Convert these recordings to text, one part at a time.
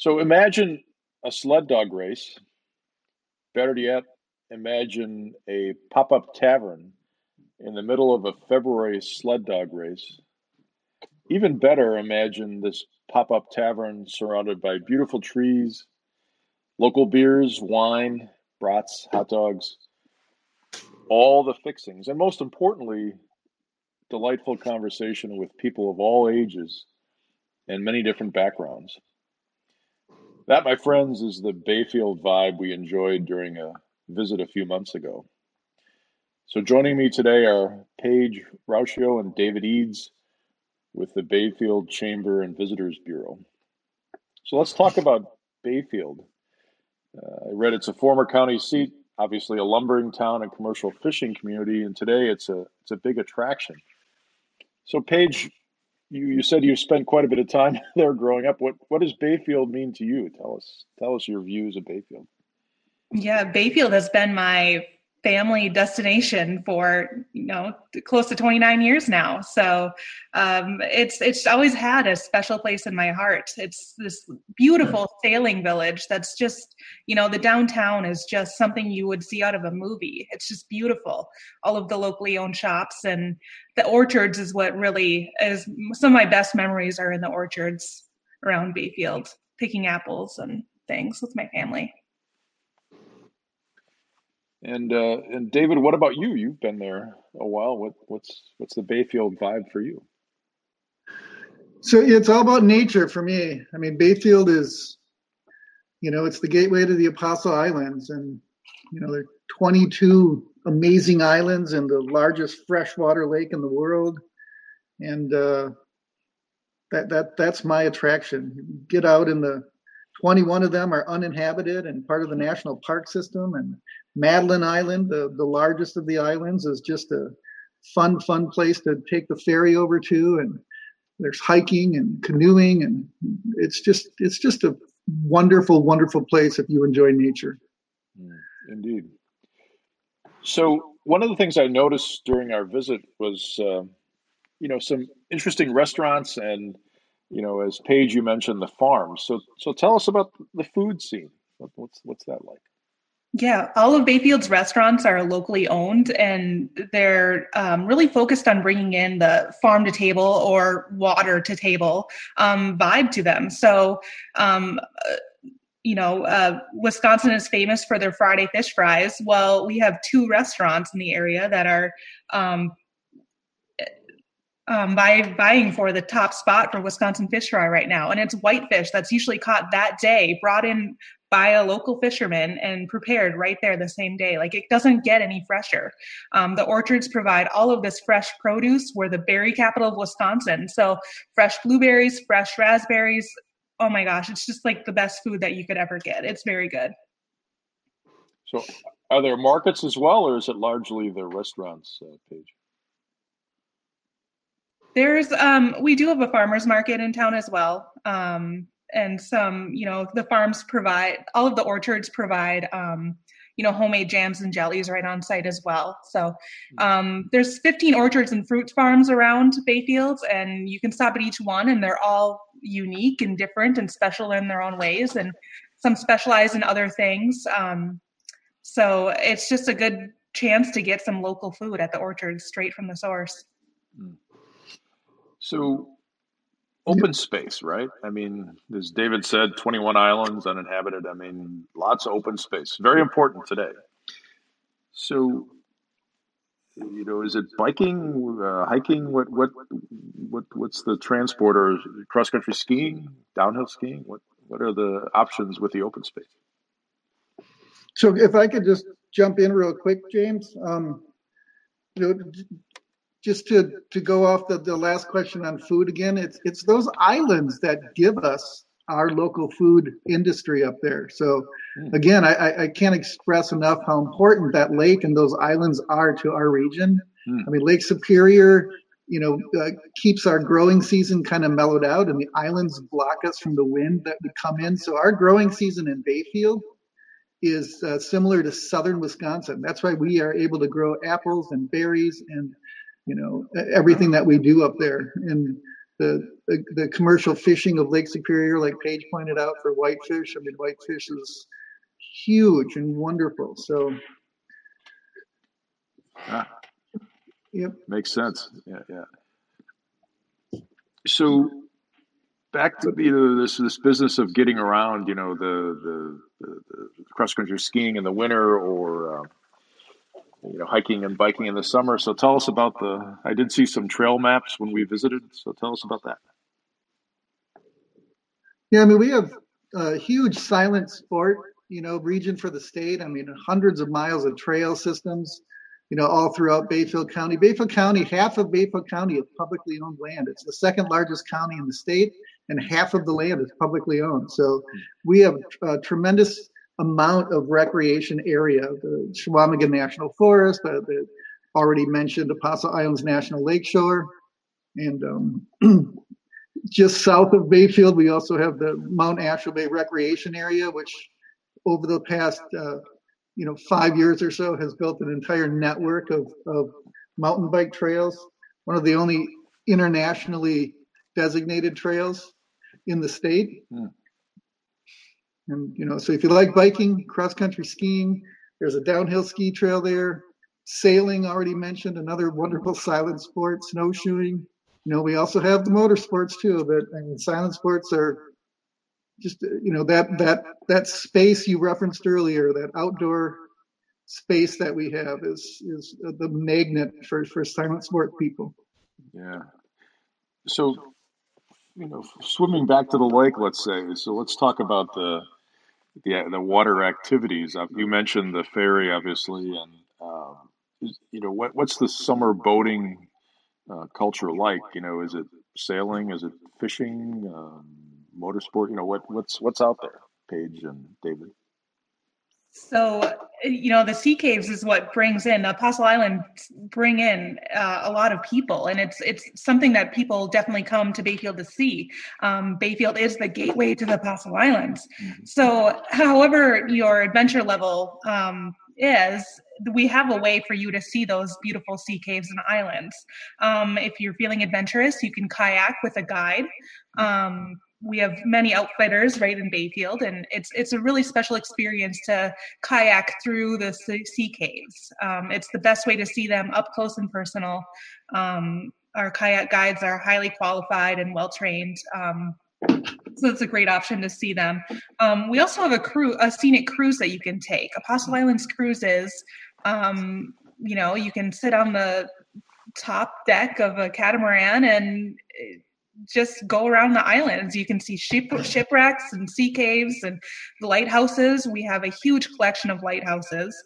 So imagine a sled dog race. Better yet, imagine a pop up tavern in the middle of a February sled dog race. Even better, imagine this pop up tavern surrounded by beautiful trees, local beers, wine, brats, hot dogs, all the fixings, and most importantly, delightful conversation with people of all ages and many different backgrounds. That, my friends, is the Bayfield vibe we enjoyed during a visit a few months ago. So, joining me today are Paige Rautio and David Eades with the Bayfield Chamber and Visitors Bureau. So, let's talk about Bayfield. Uh, I read it's a former county seat, obviously a lumbering town and commercial fishing community, and today it's a it's a big attraction. So, Paige, you, you said you spent quite a bit of time there growing up. What what does Bayfield mean to you? Tell us tell us your views of Bayfield. Yeah, Bayfield has been my family destination for you know close to 29 years now. So um, it's it's always had a special place in my heart. It's this beautiful sailing village that's just you know the downtown is just something you would see out of a movie. It's just beautiful. All of the locally owned shops and the orchards is what really is some of my best memories are in the orchards around bayfield picking apples and things with my family and uh, and David, what about you? You've been there a while. What what's what's the Bayfield vibe for you? So it's all about nature for me. I mean, Bayfield is, you know, it's the gateway to the Apostle Islands, and you know there are 22 amazing islands and the largest freshwater lake in the world, and uh, that that that's my attraction. Get out in the 21 of them are uninhabited and part of the national park system and Madeline Island, the, the largest of the islands, is just a fun, fun place to take the ferry over to. And there's hiking and canoeing, and it's just it's just a wonderful, wonderful place if you enjoy nature. Mm, indeed. So one of the things I noticed during our visit was, uh, you know, some interesting restaurants and, you know, as Paige you mentioned, the farms. So so tell us about the food scene. What's what's that like? Yeah, all of Bayfield's restaurants are locally owned and they're um, really focused on bringing in the farm to table or water to table um, vibe to them. So, um, uh, you know, uh, Wisconsin is famous for their Friday fish fries. Well, we have two restaurants in the area that are um, by vying for the top spot for Wisconsin fish fry right now. And it's whitefish that's usually caught that day, brought in by a local fisherman and prepared right there the same day. Like it doesn't get any fresher. Um, the orchards provide all of this fresh produce. We're the berry capital of Wisconsin. So fresh blueberries, fresh raspberries. Oh my gosh, it's just like the best food that you could ever get. It's very good. So are there markets as well, or is it largely the restaurants uh, Paige? There's um we do have a farmers market in town as well. Um and some, you know, the farms provide, all of the orchards provide, um, you know, homemade jams and jellies right on site as well. So um, there's 15 orchards and fruit farms around Bayfields, and you can stop at each one, and they're all unique and different and special in their own ways, and some specialize in other things. Um, so it's just a good chance to get some local food at the orchards straight from the source. So open space, right? I mean, as David said, 21 islands uninhabited. I mean, lots of open space. Very important today. So, you know, is it biking, uh, hiking? What, what, what, what's the transport or cross country skiing, downhill skiing? What, what are the options with the open space? So, if I could just jump in real quick, James. Um, you know, just to to go off the, the last question on food again, it's it's those islands that give us our local food industry up there. So hmm. again, I, I can't express enough how important that lake and those islands are to our region. Mm. I mean, Lake Superior, you know, uh, keeps our growing season kind of mellowed out, and the islands block us from the wind that would come in. So our growing season in Bayfield is uh, similar to southern Wisconsin. That's why we are able to grow apples and berries and you know everything that we do up there and the, the, the commercial fishing of Lake Superior, like Paige pointed out, for whitefish. I mean, whitefish is huge and wonderful. So, Ah, yep. makes sense. Yeah, yeah. So back to you know this this business of getting around, you know, the the, the, the cross country skiing in the winter or uh, you know hiking and biking in the summer. So tell us about the. I did see some trail maps when we visited. So tell us about that. Yeah, I mean, we have a huge silent sport, you know, region for the state. I mean, hundreds of miles of trail systems, you know, all throughout Bayfield County. Bayfield County, half of Bayfield County is publicly owned land. It's the second largest county in the state, and half of the land is publicly owned. So we have a tremendous amount of recreation area. The Chequamegon National Forest, uh, the already mentioned Apostle Islands National Lakeshore, and um, just south of Bayfield, we also have the Mount Ashwabay Recreation Area, which over the past uh, you know five years or so has built an entire network of, of mountain bike trails. One of the only internationally designated trails in the state. Hmm. And you know, so if you like biking, cross country skiing, there's a downhill ski trail there. Sailing, already mentioned, another wonderful silent sport. Snowshoeing. You know, we also have the motorsports too, but I mean, silent sports are just you know that that that space you referenced earlier, that outdoor space that we have is is the magnet for for silent sport people. Yeah. So you know, swimming back to the lake, let's say. So let's talk about the the the water activities. You mentioned the ferry, obviously, and um, you know what what's the summer boating uh, culture like? You know, is it sailing? Is it fishing? Um, motorsport? You know, what what's what's out there? Paige and David. So, you know, the sea caves is what brings in Apostle Island, bring in uh, a lot of people, and it's it's something that people definitely come to Bayfield to see. Um, Bayfield is the gateway to the Apostle Islands. So, however your adventure level um, is, we have a way for you to see those beautiful sea caves and islands. Um, if you're feeling adventurous, you can kayak with a guide. Um, we have many outfitters right in Bayfield, and it's it's a really special experience to kayak through the sea caves. Um, it's the best way to see them up close and personal. Um, our kayak guides are highly qualified and well trained. Um, so it's a great option to see them. Um, we also have a crew, a scenic cruise that you can take. Apostle Islands cruises. Um, you know, you can sit on the top deck of a catamaran and just go around the islands. You can see ship, shipwrecks and sea caves and lighthouses. We have a huge collection of lighthouses.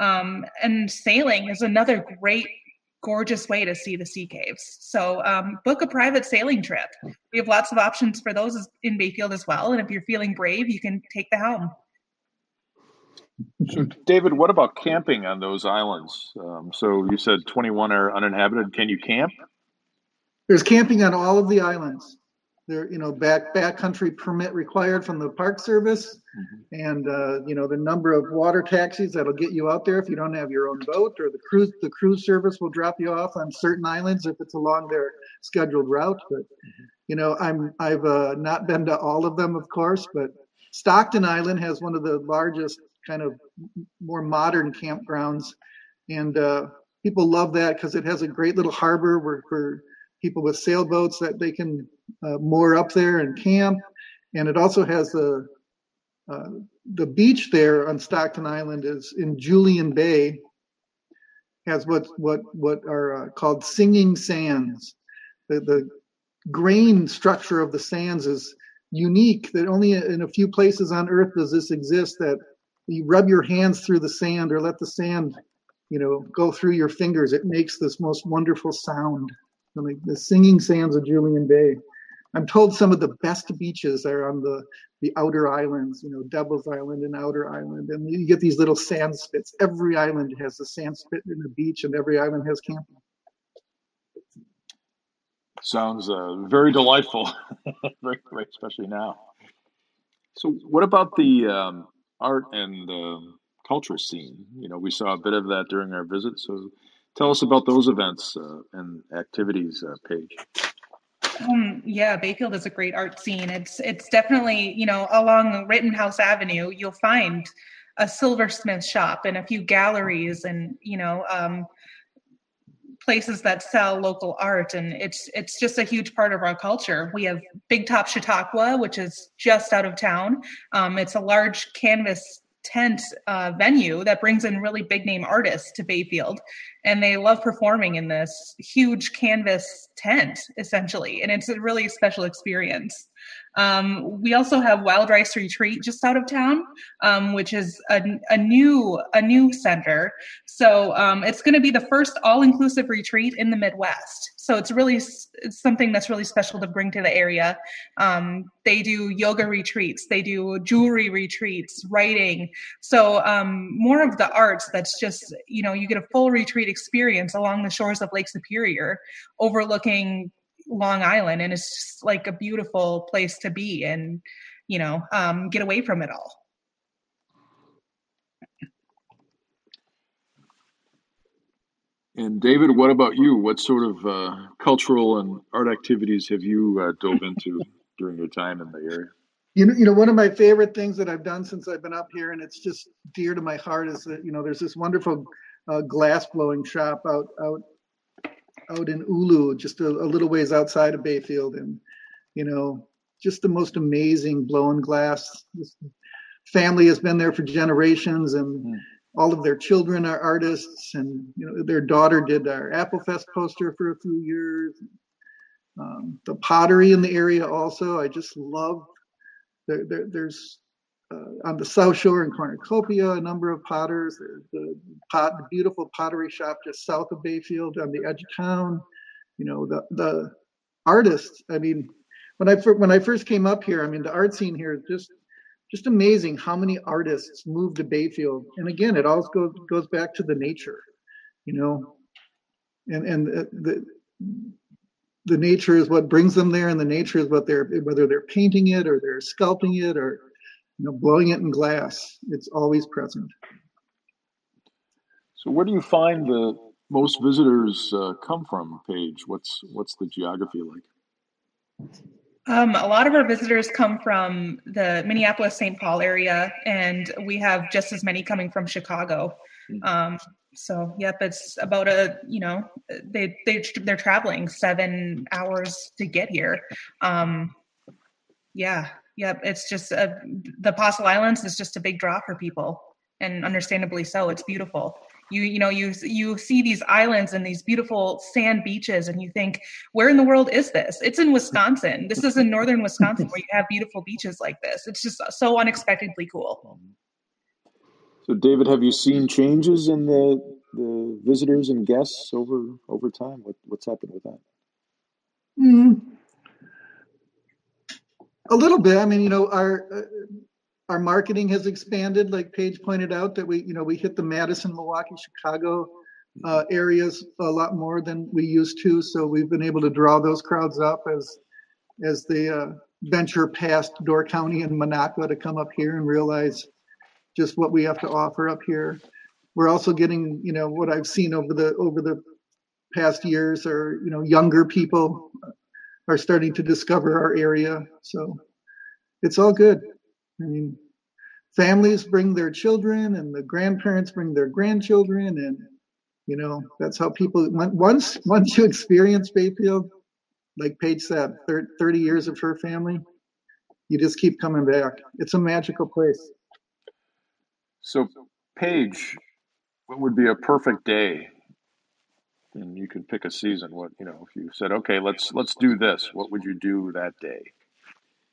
Um, and sailing is another great, gorgeous way to see the sea caves. So um, book a private sailing trip. We have lots of options for those in Bayfield as well. And if you're feeling brave, you can take the helm. So, David, what about camping on those islands? Um, so you said 21 are uninhabited. Can you camp? There's camping on all of the islands. There, you know, back backcountry permit required from the Park Service, and uh, you know the number of water taxis that'll get you out there if you don't have your own boat, or the cruise the cruise service will drop you off on certain islands if it's along their scheduled route. But you know, I'm I've uh, not been to all of them, of course, but Stockton Island has one of the largest kind of more modern campgrounds, and uh, people love that because it has a great little harbor where, where people with sailboats that they can uh, moor up there and camp, and it also has a uh, the beach there on Stockton Island is in Julian Bay. Has what what what are uh, called singing sands. The the grain structure of the sands is unique. That only in a few places on Earth does this exist. That you rub your hands through the sand or let the sand, you know, go through your fingers. It makes this most wonderful sound. Mean, the singing sands of Julian Bay. I'm told some of the best beaches are on the the outer islands, you know, Devil's Island and Outer Island, and you get these little sand spits. Every island has a sand spit in the beach, and every island has camping. Sounds uh, very delightful, very, very, especially now. So, what about the um, art and culture scene? You know, we saw a bit of that during our visit. So, tell us about those events uh, and activities, uh, Paige. Um, yeah, Bayfield is a great art scene. It's it's definitely you know along Rittenhouse Avenue you'll find a silversmith shop and a few galleries and you know um, places that sell local art and it's it's just a huge part of our culture we have big top chautauqua which is just out of town um, it's a large canvas tent uh, venue that brings in really big name artists to bayfield. And they love performing in this huge canvas tent essentially. And it's a really special experience um, we also have Wild Rice Retreat just out of town, um, which is a, a, new a new center. So um, it's going to be the first all inclusive retreat in the Midwest. So it's really it's something that's really special to bring to the area. Um, they do yoga retreats, they do jewelry retreats, writing. So um, more of the arts. That's just you know you get a full retreat experience along the shores of Lake Superior, overlooking Long Island, and it's just like a beautiful place to be and you know um, get away from it all. And David, what about you? What sort of uh, cultural and art activities have you uh, dove into during your time in the area? You know, you know, one of my favorite things that I've done since I've been up here, and it's just dear to my heart, is that you know, there's this wonderful uh, glass blowing shop out out out in Oulu, just a, a, little ways outside of Bayfield, and you know, just the most amazing blown glass. This family has been there for generations, and mm. all of their children are artists, and you know, their daughter did our Apple Fest poster for a few years. Um, the pottery in the area also, I just love. There, there, there's Uh, on the South Shore in Cornucopia, a number of potters. The pot, the beautiful pottery shop just south of Bayfield on the edge of town. You know, the the artists. I mean, when I when I first came up here, I mean, the art scene here is just just amazing how many artists moved to Bayfield. And again, it all goes goes back to the nature, you know, and and the the nature is what brings them there, and the nature is what they're whether they're painting it or they're sculpting it or you know, blowing it in glass, it's always present. So, where do you find the most visitors uh, come from, Paige? What's what's the geography like? Um, a lot of our visitors come from the Minneapolis St. Paul area, and we have just as many coming from Chicago. Mm-hmm. Um, so, yep, it's about a you know they they they're traveling seven hours to get here. Um, yeah, Yep, it's just a, the Apostle Islands is just a big draw for people, and understandably so. It's beautiful. You you know you you see these islands and these beautiful sand beaches, and you think, where in the world is this? It's in Wisconsin. This is in northern Wisconsin where you have beautiful beaches like this. It's just so unexpectedly cool. So, David, have you seen changes in the the visitors and guests over over time? What what's happened with that? Mm, a little bit. I mean, you know, our uh, our marketing has expanded, like Paige pointed out, that we, you know, we hit the Madison, Milwaukee, Chicago uh, areas a lot more than we used to. So we've been able to draw those crowds up as as they uh, venture past Door County and Minocqua to come up here and realize just what we have to offer up here. We're also getting, you know, what I've seen over the over the past years are, you know, younger people are starting to discover our area. So it's all good. I mean, families bring their children and the grandparents bring their grandchildren and you know that's how people once once you experience bayfield like paige said 30 years of her family you just keep coming back it's a magical place so paige what would be a perfect day and you could pick a season what you know if you said okay let's let's do this what would you do that day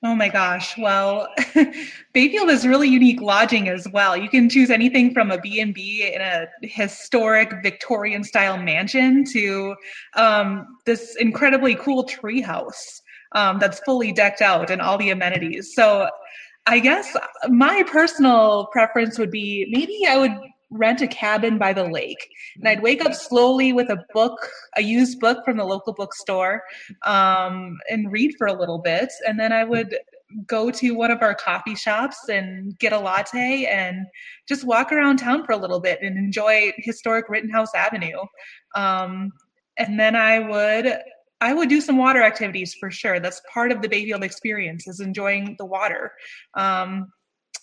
Oh my gosh. Well, Bayfield is really unique lodging as well. You can choose anything from a B&B in a historic Victorian style mansion to um, this incredibly cool treehouse um, that's fully decked out and all the amenities. So I guess my personal preference would be maybe I would rent a cabin by the lake and i'd wake up slowly with a book a used book from the local bookstore um, and read for a little bit and then i would go to one of our coffee shops and get a latte and just walk around town for a little bit and enjoy historic rittenhouse avenue um, and then i would I would do some water activities for sure. That's part of the Bayfield experience is enjoying the water. Um,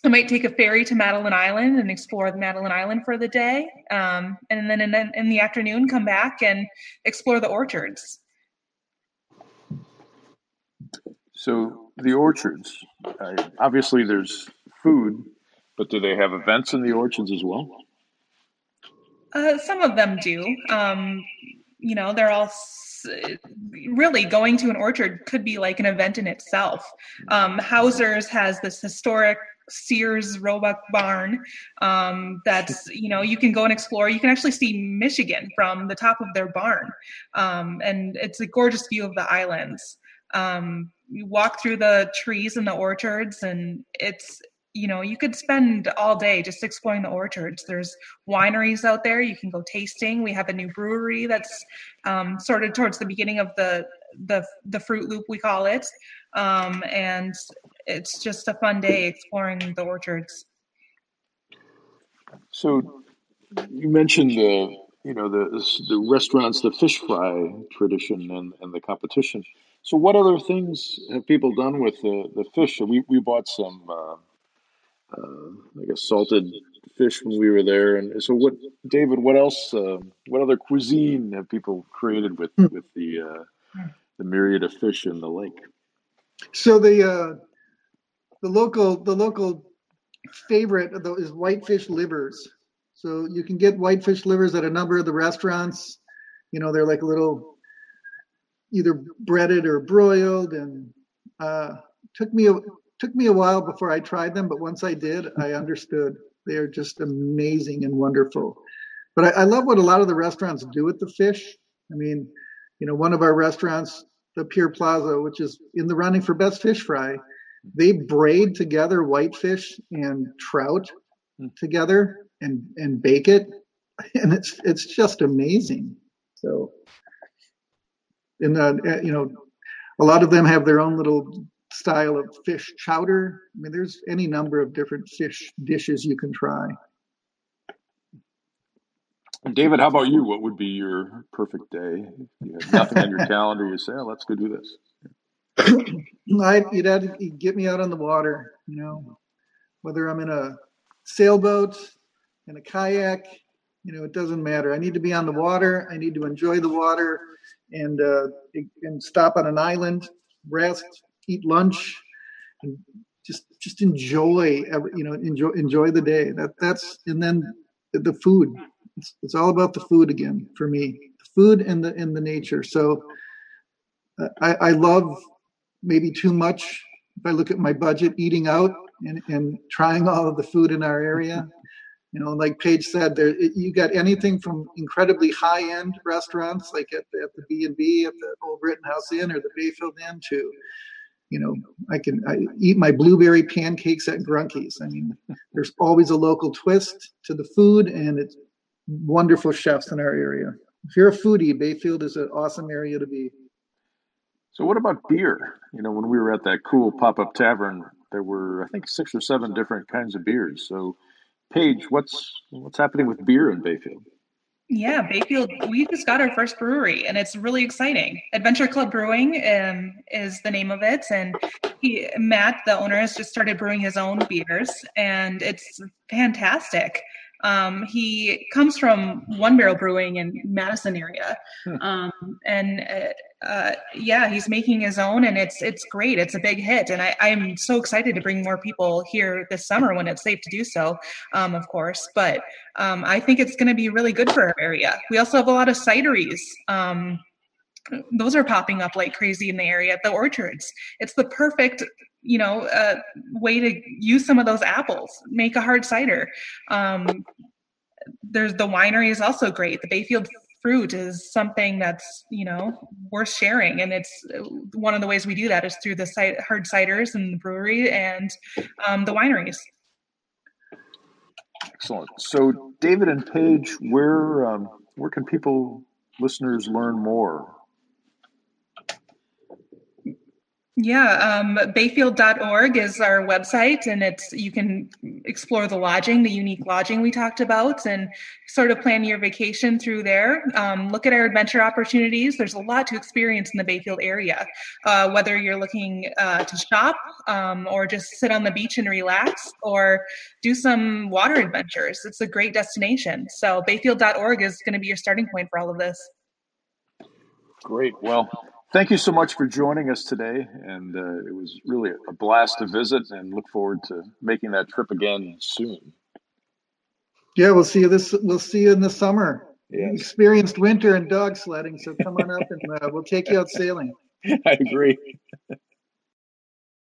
I might take a ferry to Madeline Island and explore Madeline Island for the day, um, and then in, in the afternoon come back and explore the orchards. So the orchards, uh, obviously there's food, but do they have events in the orchards as well? Uh, some of them do. Um, you know, they're all really going to an orchard could be like an event in itself. Um, Hauser's has this historic Sears Roebuck barn um, that's you know you can go and explore. You can actually see Michigan from the top of their barn, um, and it's a gorgeous view of the islands. Um, you walk through the trees and the orchards and it's you know you could spend all day just exploring the orchards. There's wineries out there. You can go tasting. We have a new brewery that's um, sort of towards the beginning of the the the fruit loop we call it. Um, and it's just a fun day exploring the orchards so you mentioned the you know the the restaurants the fish fry tradition and, and the competition so, what other things have people done with the, the fish? We we bought some, uh, uh, I guess, salted fish when we were there. And so, what, David? What else? Uh, what other cuisine have people created with with the uh, the myriad of fish in the lake? So the uh, the local the local favorite is whitefish livers. So you can get whitefish livers at a number of the restaurants. You know, they're like a little either breaded or broiled, and uh, took me a, took me a while before I tried them. But once I did, I understood. They are just amazing and wonderful. But I, I love what a lot of the restaurants do with the fish. I mean, you know, one of our restaurants, the Pier Plaza, which is in the running for best fish fry, they braid together whitefish and trout hmm. together and and bake it, and it's it's just amazing. So and uh, you know, a lot of them have their own little style of fish chowder. I mean, there's any number of different fish dishes you can try. David, how about you? What would be your perfect day? You have nothing on your calendar. You say, oh, "Let's go do this." I, you'd have to get me out on the water. You know, whether I'm in a sailboat, in a kayak, you know, it doesn't matter. I need to be on the water. I need to enjoy the water and uh, and stop on an island, rest, eat lunch, and just just enjoy every, you know enjoy enjoy the day. That that's and then the food. It's, it's all about the food again for me. The food and the and the nature. So uh, I, I love maybe too much. If I look at my budget, eating out and, and trying all of the food in our area. You know, like Paige said, there you got anything from incredibly high-end restaurants like at the, at the B and B at the Old Rittenhouse Inn or the Bayfield Inn to, you know, I can I eat my blueberry pancakes at Gruenke's. I mean, there's always a local twist to the food, and it's wonderful chefs in our area. If you're a foodie, Bayfield is an awesome area to be. So, what about beer? You know, when we were at that cool pop-up tavern, there were I think six or seven different kinds of beers. So Paige, what's what's happening with beer in Bayfield? Yeah, Bayfield, we just got our first brewery and it's really exciting. Adventure Club Brewing um, is the name of it. And he, Matt, the owner, has just started brewing his own beers and it's fantastic. Um, he comes from One Barrel Brewing in Madison area, hmm. um, and uh, uh, yeah, he's making his own, and it's it's great. It's a big hit, and I, I'm so excited to bring more people here this summer when it's safe to do so, um, of course. But um, I think it's going to be really good for our area. We also have a lot of cideries um, those are popping up like crazy in the area the orchards it's the perfect you know a way to use some of those apples make a hard cider. Um, there's the winery is also great. The bayfield fruit is something that's you know worth sharing. And it's one of the ways we do that is through the hard ciders and the brewery and um, the wineries. Excellent. So david and paige where um, where can people listeners learn more Yeah, um, bayfield.org is our website, and it's you can explore the lodging, the unique lodging we talked about, and sort of plan your vacation through there. Um, look at our adventure opportunities. There's a lot to experience in the Bayfield area, uh, whether you're looking uh, to shop um, or just sit on the beach and relax, or do some water adventures. It's a great destination. So bayfield.org is going to be your starting point for all of this. Great. Well, thank you so much for joining us today. And uh, it was really a blast to visit and look forward to making that trip again soon. Yeah, we'll see you this. We'll see you in the summer. Experienced winter and dog sledding, so come on up and uh, we'll take you out sailing. I agree.